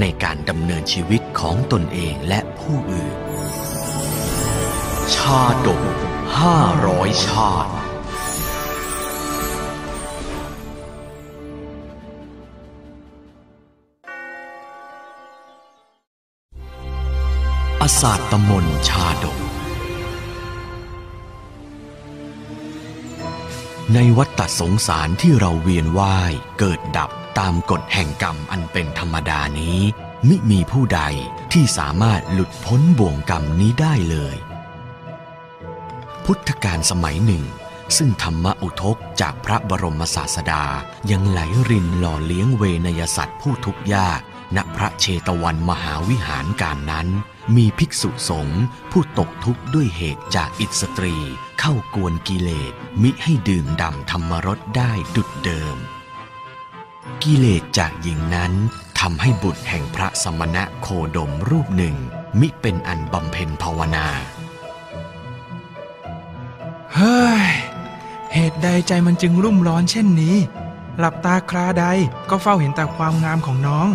ในการดำเนินชีวิตของตนเองและผู้อื่น ชาดกห้าร้อยชาติ อศาสตมนชาดก ในวัฏสงสารที่เราเวียนว่ายเกิดดับ ตามกฎแห่งกรรมอันเป็นธรรมดานี้มิมีผู้ใดที่สามารถหลุดพ้นบ่วงกรรมนี้ได้เลย พุทธกาลสมัยหนึ่ง ซึ่งธรรมอุทกจากพระบรมศาสดายังไหลรินหล่อเลี้ยงเวนยสัตว์ผู้ทุกข์ยากณพระเชตวันมหาวิหารการนั้น มีภิกษุสงฆ์ผู้ตกทุกข์ด้วยเหตุจากอิสตรี เข้ากวนกิเลสมิให้ดื่มด่ำธรรมรสได้ดุดเดิม กิเลสจากหญิงนั้นทำให้บุตรแห่งพระสมณะโคดมรูปหนึ่ง มิเป็นอันบำเพ็ญภาวนา เฮ้ย เหตุใดใจมันจึงรุ่มร้อนเช่นนี้ หลับตาคราใดก็เฝ้าเห็นแต่ความงามของน้อง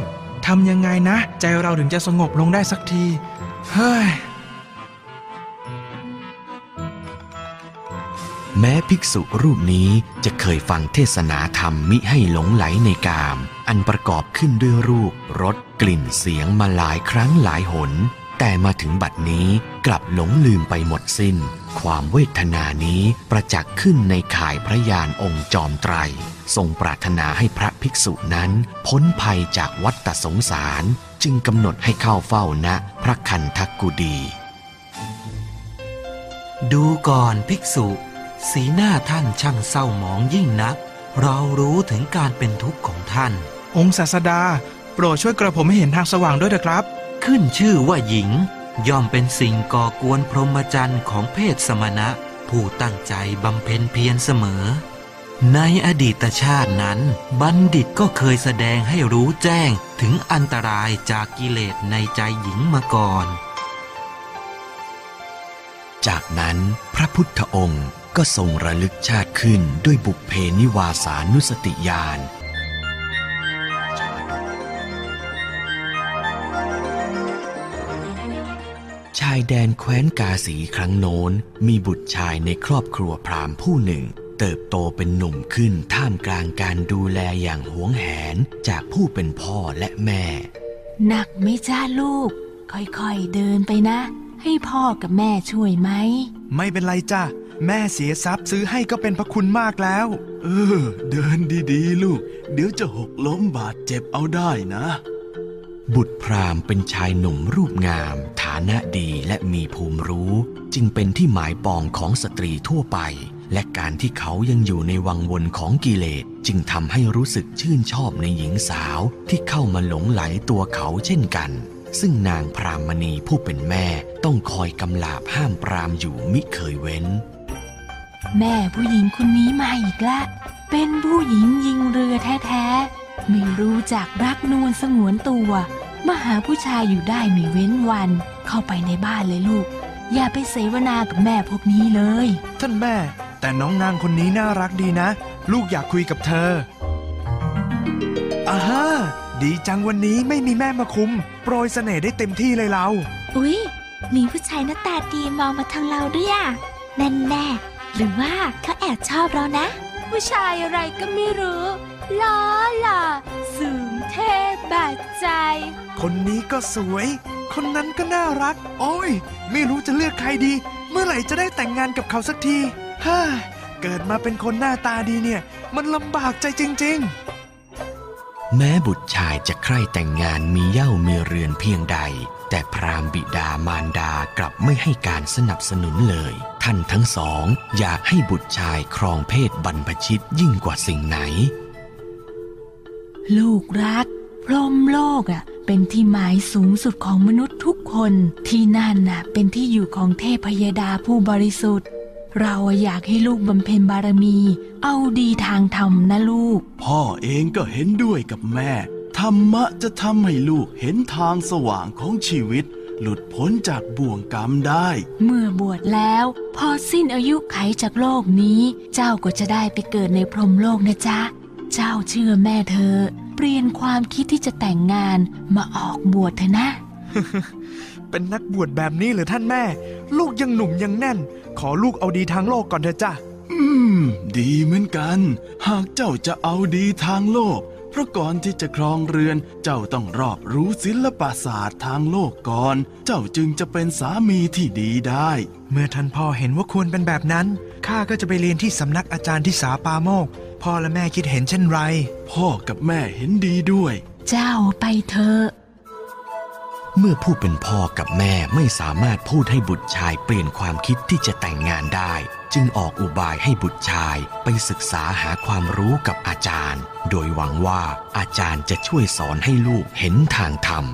ทำยังไงนะ ใจเราถึงจะสงบลงได้สักที เฮ้ย แม้ภิกษุรูปนี้จะเคยฟังเทศนาธรรมมิให้หลงไหลในกาม อันประกอบขึ้นด้วยรูปรสกลิ่นเสียงมาหลายครั้งหลายหน แต่มาถึงบัดนี้กลับหลงลืมไปหมดสิ้น ความเวทนานี้ประจักษ์ขึ้นในข่ายพระยานองค์จอมไตร ทรงปรารถนาให้พระภิกษุนั้น พ้นภัยจากวัฏสงสาร จึงกำหนดให้เข้าเฝ้าณพระคันทกุดี ดูก่อนภิกษุ สีหน้าท่านช่างเศร้าหมองยิ่งนัก เรารู้ถึงการเป็นทุกข์ของท่าน องค์ศาสดา โปรดช่วยกระผมให้เห็นทางสว่างด้วยเถอะครับ ขึ้นชื่อว่าหญิง ย่อมเป็นสิ่งก่อกวนพรหมจรรย์ของเพศสมณะ ผู้ตั้งใจบำเพ็ญเพียรเสมอ ในอดีตชาตินั้น บัณฑิตก็เคยแสดงให้รู้แจ้งถึงอันตรายจากกิเลสในใจหญิงมาก่อน จากนั้นพระพุทธองค์ ก็ทรงระลึกชาติขึ้นด้วยบุพเพนิวาสานุสติญาณชายแดนแคว้นกาสีครั้งโน้น มีบุตรชายในครอบครัวพราหมณ์ผู้หนึ่ง เติบโตเป็นหนุ่มขึ้นท่ามกลางการดูแลอย่างหวงแหนจากผู้เป็นพ่อและแม่ หนักไหมจ้าลูก ค่อยๆเดินไปนะ ให้พ่อกับแม่ช่วยไหม ไม่เป็นไรจ้ะ แม่เสียทรัพย์ซื้อให้ก็เป็นพระคุณมากแล้ว เออ เดินดีๆ ลูก เดี๋ยวจะหกล้มบาดเจ็บเอาได้นะ บุตรพราหมณ์เป็นชายหนุ่มรูปงาม ฐานะดีและมีภูมิรู้ จึงเป็นที่หมายปองของสตรีทั่วไป และการที่เขายังอยู่ในวังวนของกิเลสจึงทำให้รู้สึกชื่นชอบในหญิงสาวที่เข้ามาหลงไหลตัวเขาเช่นกันซึ่งนางพรามณีผู้เป็นแม่ต้องคอยกำลาบห้ามปรามอยู่มิเคยเว้น แม่ผู้หญิงคนนี้มาอีกละ เป็นผู้หญิงยิงเรือแท้ๆ ไม่รู้จักรักนวลสงวนตัวมาหาผู้ชายอยู่ได้ไม่เว้นวัน เข้าไปในบ้านเลยลูก อย่าไปเสวนากับแม่พวกนี้เลย ท่านแม่ แต่น้องนางคนนี้น่ารักดีนะ ลูกอยากคุยกับเธออ่าฮะดีจังวันนี้ไม่มีแม่มาคุม โปรยเสน่ห์ได้เต็มที่เลยเรา อุ๊ย มีผู้ชายหน้าตาดีมองมาทางเราด้วยอะแน่แน่ๆ หรือว่าเขาแอบชอบเรานะ ผู้ชายอะไรก็ไม่รู้ล้อหล่อสูงเท่บาดใจ คนนี้ก็สวย คนนั้นก็น่ารัก โอ้ย ไม่รู้จะเลือกใครดี เมื่อไหร่จะได้แต่งงานกับเขาสักทีฮ่าเกิดมาเป็นคนหน้าตาดีเนี่ย มันลำบากใจจริง ๆ แม้บุตรชายจะใคร่แต่งงานมีเย่ามีเรือนเพียงใด แต่พราหมณ์บิดามารดากลับไม่ให้การสนับสนุนเลย ท่านทั้งสองอยากให้บุตรชายครองเพศบรรพชิตยิ่งกว่าสิ่งไหน ลูกรัก พรหมโลกอะเป็นเป็นที่หมายสูงสุดของมนุษย์ทุกคนที่นั่นน่ะ เป็นที่อยู่ของเทพยดาผู้บริสุทธิ์ เราอยากให้ลูกบำเพ็ญบารมี เอาดีทางธรรมนะลูก พ่อเองก็เห็นด้วยกับแม่ธ รรมะจะทำให้ลูกเห็นทางสว่างของชีวิต หลุดพ้นจากบ่วงกรรมได้ เมื่อบวชแล้ว พอสิ้นอายุไขจากโลกนี้ เจ้าก็จะได้ไปเกิดในพรหมโลกนะจ๊ะ เจ้าเชื่อแม่เธอะเปลี่ยนความคิดที่จะแต่งงานมาออกบวชเถอะนะ เป็นนักบวชแบบนี้เหรือท่านแม่ ลูกยังหนุ่มยังแน่น ขอลูกเอาดีทางโลกก่อนเถอะจ้ะ อืม ดีเหมือนกัน หากเจ้าจะเอาดีทางโลก เพราะก่อนที่จะครองเรือน เจ้าต้องรอบรู้ศิลปศาสตร์ทางโลกก่อน เจ้าจึงจะเป็นสามีที่ดีได้ เมื่อท่านพ่อเห็นว่าควรเป็นแบบนั้น ข้าก็จะไปเรียนที่สำนักอาจารย์ที่สาปาโมก พ่อและแม่คิดเห็นเช่นไร พ่อกับแม่เห็นดีด้วย เจ้าไปเถอะเมื่อผู้เป็นพ่อกับแม่ไม่สามารถพูดให้บุตรชายเปลี่ยนความคิดที่จะแต่งงานได้ จึงออกอุบายให้บุตรชายไปศึกษาหาความรู้กับอาจารย์ โดยหวังว่าอาจารย์จะช่วยสอนให้ลูกเห็นทางธรรม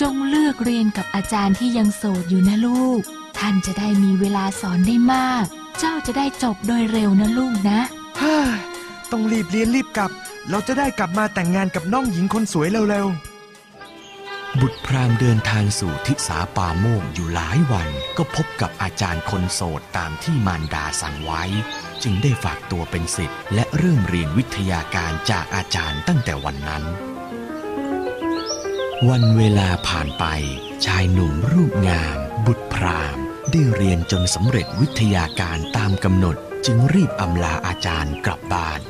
จงเลือกเรียนกับอาจารย์ที่ยังโสดอยู่นะลูก ท่านจะได้มีเวลาสอนได้มาก เจ้าจะได้จบโดยเร็วนะลูกนะฮ่าต้องรีบเรียนรีบกลับ เราจะได้กลับมาแต่งงานกับน้องหญิงคนสวยเร็ว บุตรพราหมณ์เดินทางสู่ทิสาปาโมกอยู่หลายวัน ก็พบกับอาจารย์คนโสดตามที่มารดาสั่งไว้ จึงได้ฝากตัวเป็นศิษย์และเริ่มเรียนวิทยาการจากอาจารย์ตั้งแต่วันนั้น วันเวลาผ่านไป ชายหนุ่มรูปงาม บุตรพราหมณ์ ได้เรียนจนสำเร็จวิทยาการตามกำหนด จึงรีบอำลาอาจารย์กลับบ้าน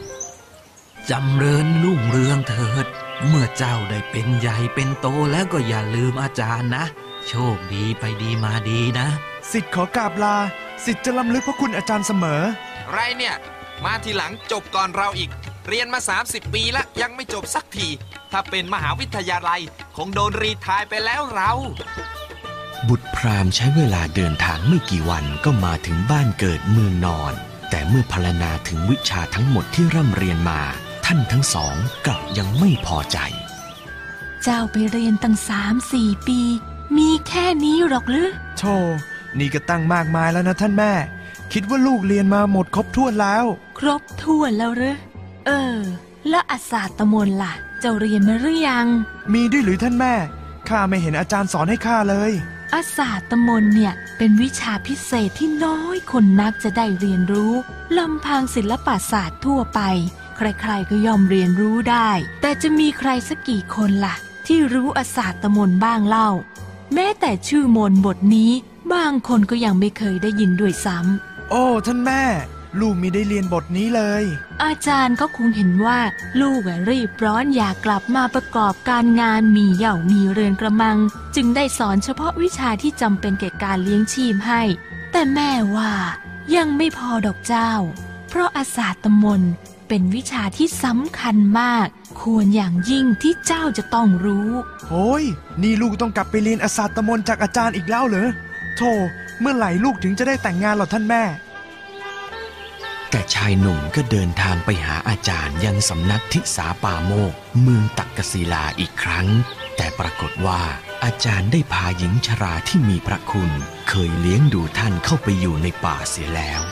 จำเริญรุ่งเรืองเถิด เมื่อเจ้าได้เป็นใหญ่เป็นโตแล้วก็อย่าลืมอาจารย์นะ โชคดีไปดีมาดีนะๆสิทธิ์ขอกราบลาสิทธิ์จะล้ำลึกพระคุณอาจารย์เสมอ ไรเนี่ย มาทีหลังจบก่อนเราอีก เรียนมา 30 ปีแล้วยังไม่จบสักที ถ้าเป็นมหาวิทยาลัยคงโดนรีไทายไปแล้วเรา บุตรพราหมณ์ใช้เวลาเดินทางไม่กี่วันก็มาถึงบ้านเกิดเมืองนอน แต่เมื่อพรรณนาถึงวิชาทั้งหมดที่ร่ำเรียนมา ท่านทั้งสองกลับยังไม่พอใจ เจ้าไปเรียนตั้งสามสี่ปี มีแค่นี้หรอกหรือโธ่นี่ก็ตั้งมากมายแล้วนะท่านแม่ คิดว่าลูกเรียนมาหมดครบถ้วนแล้ว ครบถ้วนแล้วหรือเออ แล้วอาศาสตมนต์ล่ะ เจ้าเรียนมาหรือยัง มีด้วยหรือท่านแม่ข้าไม่เห็นอาจารย์สอนให้ข้าเลยอาศาสตมนต์เนี่ยเป็นวิชาพิเศษที่น้อยคนนักจะได้เรียนรู้ลำพังศิลปศาสตร์ทั่วไป ใครๆก็ย่อมเรียนรู้ได้ แต่จะมีใครสักกี่คนล่ะ ที่รู้อาศาสตมนต์บ้างเล่า แม้แต่ชื่อมนต์บทนี้ บางคนก็ยังไม่เคยได้ยินด้วยซ้ำโอ้ ท่านแม่ ลูกมีได้เรียนบทนี้เลย อาจารย์ก็คงเห็นว่า ลูกอะรีบร้อนอยากกลับมาประกอบการงานมีเหย่ามีเรือนกระมัง จึงได้สอนเฉพาะวิชาที่จำเป็นแก่การเลี้ยงชีพให้ แต่แม่ว่ายังไม่พอดอกเจ้า เพราะอาสาตมนต์ เป็นวิชาที่สำคัญมาก ควรอย่างยิ่งที่เจ้าจะต้องรู้โอ้ยนี่ลูกต้องกลับไปเรียนอาสาตมนต์จากอาจารย์อีกแล้วเหรอโธ่เมื่อไหร่ลูกถึงจะได้แต่งงานหรอท่านแม่ แต่ชายหนุ่มก็เดินทางไปหาอาจารย์ยังสำนักทิสาปาโมก เมืองตักกศิลาอีกครั้ง แต่ปรากฏว่าอาจารย์ได้พาหญิงชราที่มีพระคุณ เคยเลี้ยงดูท่านเข้าไปอยู่ในป่าเสียแล้ว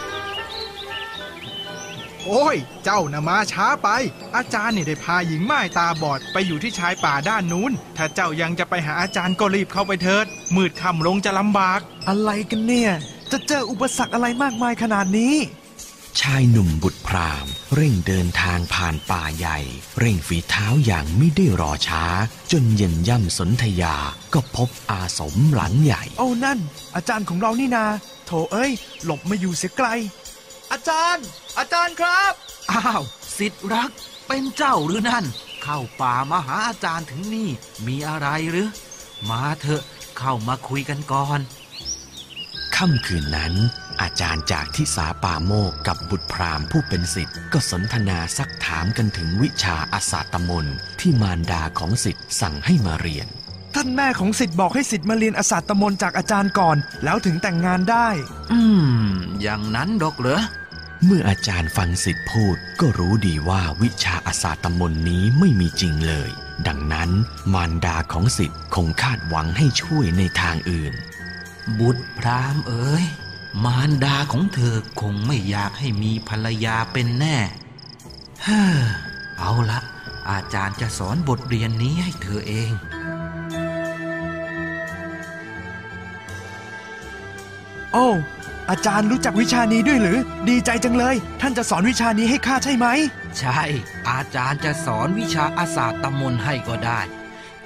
โอ้ย เจ้านะมาช้าไป อาจารย์เนี่ยได้พาหญิงม่ายตาบอดไปอยู่ที่ชายป่าด้านนู้น ถ้าเจ้ายังจะไปหาอาจารย์ก็รีบเข้าไปเถิด มืดค่ำลงจะลำบาก อะไรกันเนี่ย จะเจออุปสรรคอะไรมากมายขนาดนี้ ชายหนุ่มบุตรพราหมณ์เร่งเดินทางผ่านป่าใหญ่ เร่งฝีเท้าอย่างไม่ได้รอช้า จนเย็นย่ำสนธยาก็พบอาสมหลังใหญ่ โอ้นั่น อาจารย์ของเรานี่นา โถเอ้ย หลบมาอยู่เสียไกล อาจารย์ อาจารย์ครับ อ้าวสิทธิ์รักเป็นเจ้าหรือนั่น เข้าป่ามาหาอาจารย์ถึงนี่มีอะไรหรือ มาเถอะเข้ามาคุยกันก่อนค่ำคืนนั้น อาจารย์จากที่สาปาโมกกับบุตรพราหมณ์ผู้เป็นสิทธิ์ก็สนทนาซักถามกันถึงวิชาอาสาตมนต์ที่มารดาของสิทธิ์สั่งให้มาเรียน ท่านแม่ของสิทธิ์บอกให้สิทธิ์มาเรียนอาสาตมนต์จากอาจารย์ก่อน แล้วถึงแต่งงานได้ อืม อย่างนั้นดอกเหรอ เมื่ออาจารย์ฟังสิทธิพูดก็รู้ดีว่าวิชาอาสาตมนต์นี้ไม่มีจริงเลย ดังนั้นมารดาของสิทธิ์คงคาดหวังให้ช่วยในทางอื่น บุตรพรามเอ๋ยมารดาของเธอคงไม่อยากให้มีภรรยาเป็นแน่เฮ้อเอาละอาจารย์จะสอนบทเรียนนี้ให้เธอเองโอ้ อาจารย์รู้จักวิชานี้ด้วยหรือ ดีใจจังเลย ท่านจะสอนวิชานี้ให้ข้าใช่ไหม ใช่ อาจารย์จะสอนวิชาอาสาตมนต์ให้ก็ได้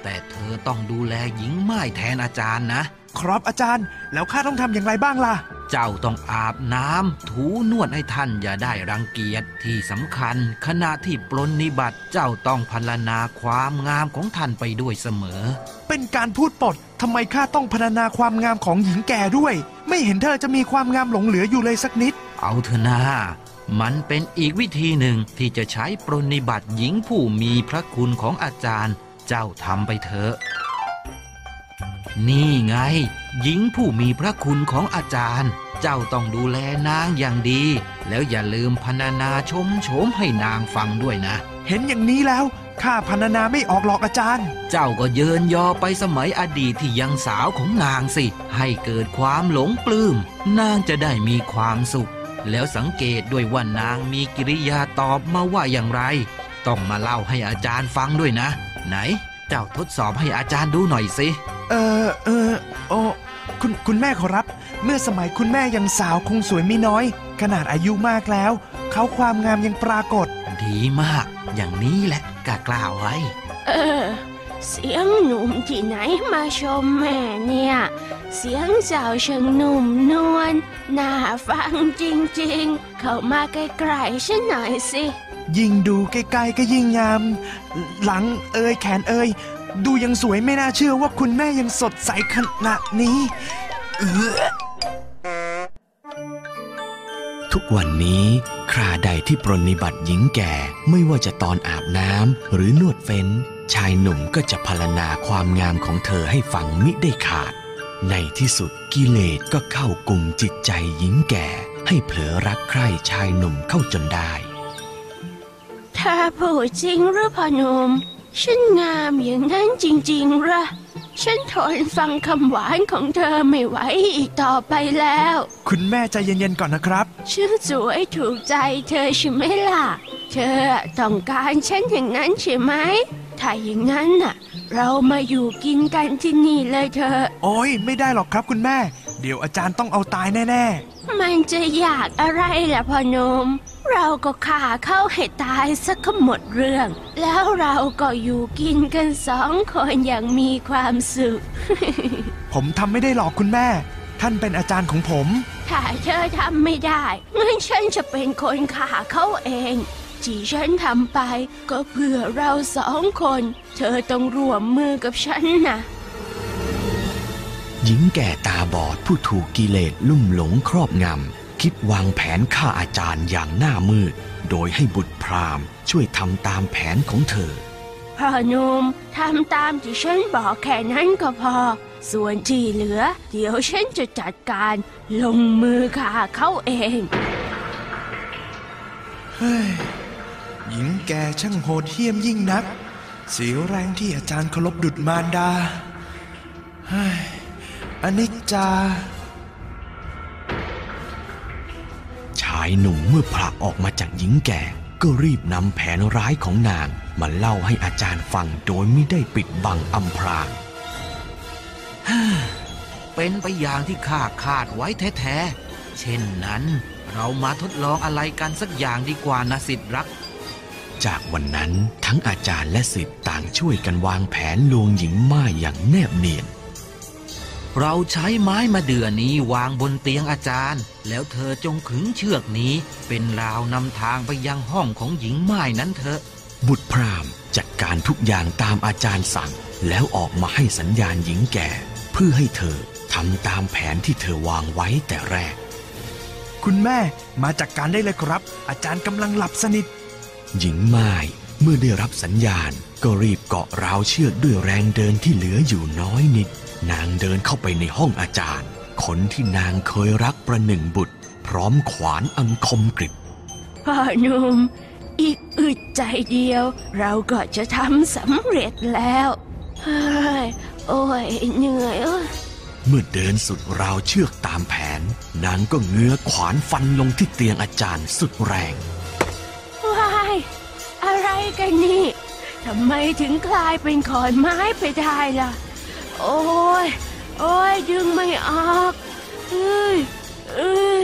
แต่เธอต้องดูแลหญิงไม้แทนอาจารย์นะ ครับอาจารย์ แล้วข้าต้องทำอย่างไรบ้างล่ะ เจ้าต้องอาบน้ำถูนวดให้ท่านอย่าได้รังเกียจที่สำคัญ ขณะที่ปลนนิบัติเจ้าต้องพรรณนาความงามของท่านไปด้วยเสมอ เป็นการพูดปดทำไมข้าต้องพรรณนาความงามของหญิงแก่ด้วย ไม่เห็นเธอจะมีความงามหลงเหลืออยู่เลยสักนิด เอาเถอะนามันเป็นอีกวิธีหนึ่งที่จะใช้ปรนนิบัติหญิงผู้มีพระคุณของอาจารย์ เจ้าทำไปเถอะ นี่ไง หญิงผู้มีพระคุณของอาจารย์ เจ้าต้องดูแลนางอย่างดี แล้วอย่าลืมพรรณนาชมโฉมให้นางฟังด้วยนะ เห็นอย่างนี้แล้ว ข้าพรรณนาไม่ออกหรอกอาจารย์ เจ้าก็เยินยอไปสมัยอดีตที่ยังสาวของนางสิ ให้เกิดความหลงปลื้ม นางจะได้มีความสุข แล้วสังเกตด้วยว่านางมีกิริยาตอบมาว่าอย่างไร ต้องมาเล่าให้อาจารย์ฟังด้วยนะ ไหน เจ้าทดสอบให้อาจารย์ดูหน่อยสิ เออเออโอ้คุณคุณแม่ขอรับ เมื่อสมัยคุณแม่ยังสาวคงสวยไม่น้อย ขนาดอายุมากแล้ว เขาความงามยังปรากฏ ดีมาก อย่างนี้แหละกล้ากล่าวไว้ เออ เสียงหนุ่มที่ไหนมาชมแม่เนี่ย เสียงเจ้าเชิงหนุ่มนวลน่าฟังจริงๆ เข้ามาใกล้ๆฉันหน่อยสิ ยิ่งดูใกล้ๆก็ยิ่งงาม หลังเอยแขนเอยดูยังสวยไม่น่าเชื่อว่าคุณแม่ยังสดใสขนาดนี้ เออ ทุกวันนี้คราใดที่ปรนนิบัติหญิงแก่ไม่ว่าจะตอนอาบน้ำหรือนวดเฟ้น ชายหนุ่มก็จะพรรณนาความงามของเธอให้ฟังมิได้ขาด ในที่สุดกิเลสก็เข้ากลุ่มจิตใจหญิงแก่ ให้เผลอรักใคร่ชายหนุ่มเข้าจนได้ ถ้าพูดจริงหรือพ่อหนุ่ม ฉันงามอย่างนั้นจริงๆเหรอฉันทนฟังคำหวานของเธอไม่ไหวอีกต่อไปแล้ว คุณแม่ใจเย็นๆก่อนนะครับ ฉันสวยถูกใจเธอใช่ไหมล่ะ เธอต้องการฉันอย่างนั้นใช่ไหม ถ้าอย่างนั้นน่ะ เรามาอยู่กินกันที่นี่เลยเธอะโอ้ยไม่ได้หรอกครับคุณแม่ เดี๋ยวอาจารย์ต้องเอาตายแน่มันจะอยากอะไรล่ะพ่อหนุ่ม เราก็ฆ่าเขาให้ตายสักก็หมดเรื่อง แล้วเราก็อยู่กินกันสองคนอย่างมีความสุขๆผมทำไม่ได้หรอกคุณแม่ ท่านเป็นอาจารย์ของผม ถ้าเธอทำไม่ได้งั้นฉันจะเป็นคนฆ่าเขาเองที่ฉันทำไปก็เพื่อเราสองคน เธอต้องร่วมมือกับฉันนะหญิงแก่ตาบอดผู้ถูกกิเลสลุ่มหลงครอบงำ คิดวางแผนฆ่าอาจารย์อย่างหน้ามืด โดยให้บุตรพราหมณ์ช่วยทำตามแผนของเธอ พ่อหนุ่มทำตามที่ฉันบอกแค่นั้นก็พอ ส่วนที่เหลือ เดี๋ยวฉันจะจัดการลงมือฆ่าเขาเองเฮ้ยหญิงแก่ช่างโหดเหี้ยมยิ่งนัก เสียแรงที่อาจารย์เคารพดุดมารดาเฮ้ยอนิจจาายหนุ่มเมื่อผลักออกมาจากหญิงแก่ ก็รีบนำแผนร้ายของนางมาเล่าให้อาจารย์ฟังโดยไม่ได้ปิดบังอำพรางเป็นไปอย่างที่ข้าคาดไว้แท้ๆ เช่นนั้น เรามาทดลองอะไรกันสักอย่างดีกว่านะสิทธิ์รัก จากวันนั้นทั้งอาจารย์และศิษย์ต่างช่วยกันวางแผนลวงหญิงม่ายอย่างแนบเนียน เราใช้ไม้มาเดือนี้วางบนเตียงอาจารย์ แล้วเธอจงขึงเชือกนี้ เป็นราวนำทางไปยังห้องของหญิงม่ายนั้นเถอะ บุตรพราหมณ์จัดการทุกอย่างตามอาจารย์สั่ง แล้วออกมาให้สัญญาณหญิงแก่ เพื่อให้เธอทำตามแผนที่เธอวางไว้แต่แรก คุณแม่มาจากการได้เลยครับ อาจารย์กำลังหลับสนิท หญิงม่ายเมื่อได้รับสัญญาณ ก็รีบเกาะราวเชือกด้วยแรงเดินที่เหลืออยู่น้อยนิด นางเดินเข้าไปในห้องอาจารย์ คนที่นางเคยรักประหนึ่งบุตร พร้อมขวานอันคมกริบพ่อหนุ่มอีกอึดใจเดียว เราก็จะทำสำเร็จแล้วเฮ้ยโอ้ยเหนื่อยเอ้ยเมื่อเดินสุดราวเชือกตามแผน นางก็เงื้อขวานฟันลงที่เตียงอาจารย์สุดแรงว้ายอะไรกันนี่ทำไมถึงกลายเป็นขอนไม้ไปได้ล่ะ โอ้ย โอ้ย ดึงไม่ออกเอ้ยเอ้ย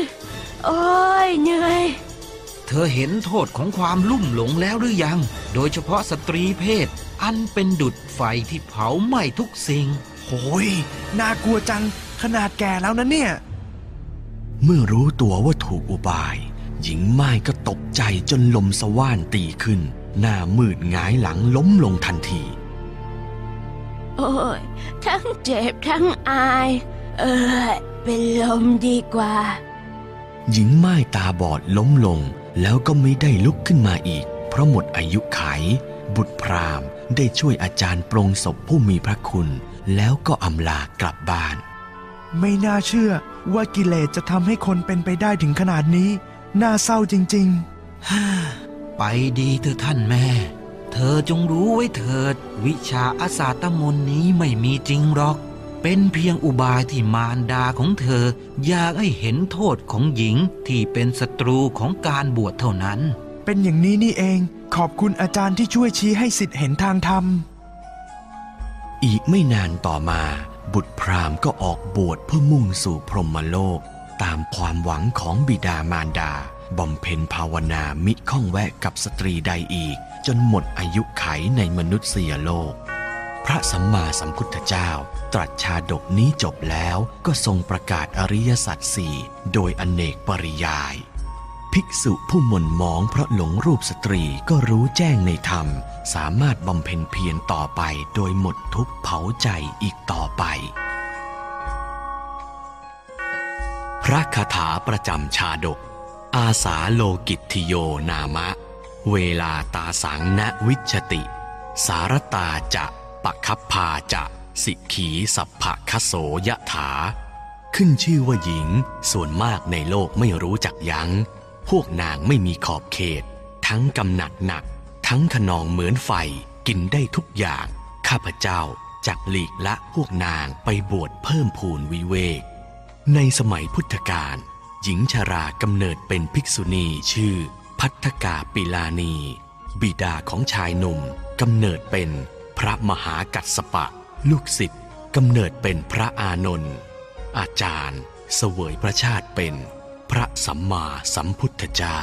โอ้ย เหนื่อย เธอเห็นโทษของความลุ่มหลงแล้วหรือยัง โดยเฉพาะสตรีเพศ อันเป็นดุดไฟที่เผาไหม้ทุกสิ่ง โหย น่ากลัวจัง ขนาดแก่แล้วนะเนี่ย เมื่อรู้ตัวว่าถูกอุบาย หญิงไม้ก็ตกใจจนลมสว่านตีขึ้น หน้ามืดหงายหลังล้มลงทันที โอ้ยทั้งเจ็บทั้งอาย เออเป็นลมดีกว่า หญิงไม้ตาบอดล้มลงแล้วก็ไม่ได้ลุกขึ้นมาอีก เพราะหมดอายุไข บุตรพราหมณ์ได้ช่วยอาจารย์ปรงศพผู้มีพระคุณ แล้วก็อำลากลับบ้าน ไม่น่าเชื่อว่ากิเลสจะทำให้คนเป็นไปได้ถึงขนาดนี้ น่าเศร้าจริงไปดีเถอะท่านแม่ เธอจงรู้ไว้เถิด วิชาอาสาตมนต์นี้ไม่มีจริงหรอก เป็นเพียงอุบายที่มารดาของเธอ อยากให้เห็นโทษของหญิงที่เป็นศัตรูของการบวชเท่านั้นๆเป็นอย่างนี้นี่เอง ขอบคุณอาจารย์ที่ช่วยชี้ให้สิทธิ์เห็นทางธรรม อีกไม่นานต่อมา บุตรพราหมณ์ก็ออกบวชเพื่อมุ่งสู่พรหมโลก ตามความหวังของบิดามารดา บำเพ็ญภาวนามิข้องแวะกับสตรีใดอีก จนหมดอายุไขในมนุษยโลก พระสัมมาสัมพุทธเจ้า ตรัสชาดกนี้จบแล้วก็ทรงประกาศอริยสัจสี่โดยอเนกปริยาย ภิกษุผู้หม่นมองเพราะหลงรูปสตรีก็รู้แจ้งในธรรม สามารถบำเพ็ญเพียรต่อไปโดยหมดทุกเผาใจอีกต่อไปพระคาถาประจำชาดก อาสาโลกิตทิโยนามะ เวลาตาสังณวิชติ สารตาจะปะคับพาจะสิกขีสัพพะคโสยะถา ขึ้นชื่อว่าหญิงส่วนมากในโลกไม่รู้จักยัง้ง พวกนางไม่มีขอบเขต ทั้งกำหนัดหนัก ทั้งขนองเหมือนไฟกินได้ทุกอย่าง ข้าพเจ้าจักหลีกละพวกนางไปบวชเพิ่มพูนวิเวก ในสมัยพุทธกาล หญิงชรากำเนิดเป็นภิกษุณีชื่อ พัทธกาปิลานี บิดาของชายหนุ่มกำเนิดเป็นพระมหากัสปะ ลูกศิษย์กำเนิดเป็นพระอานนท์อาจารย์ เสวยพระชาติเป็น พระสัมมาสัมพุทธเจ้า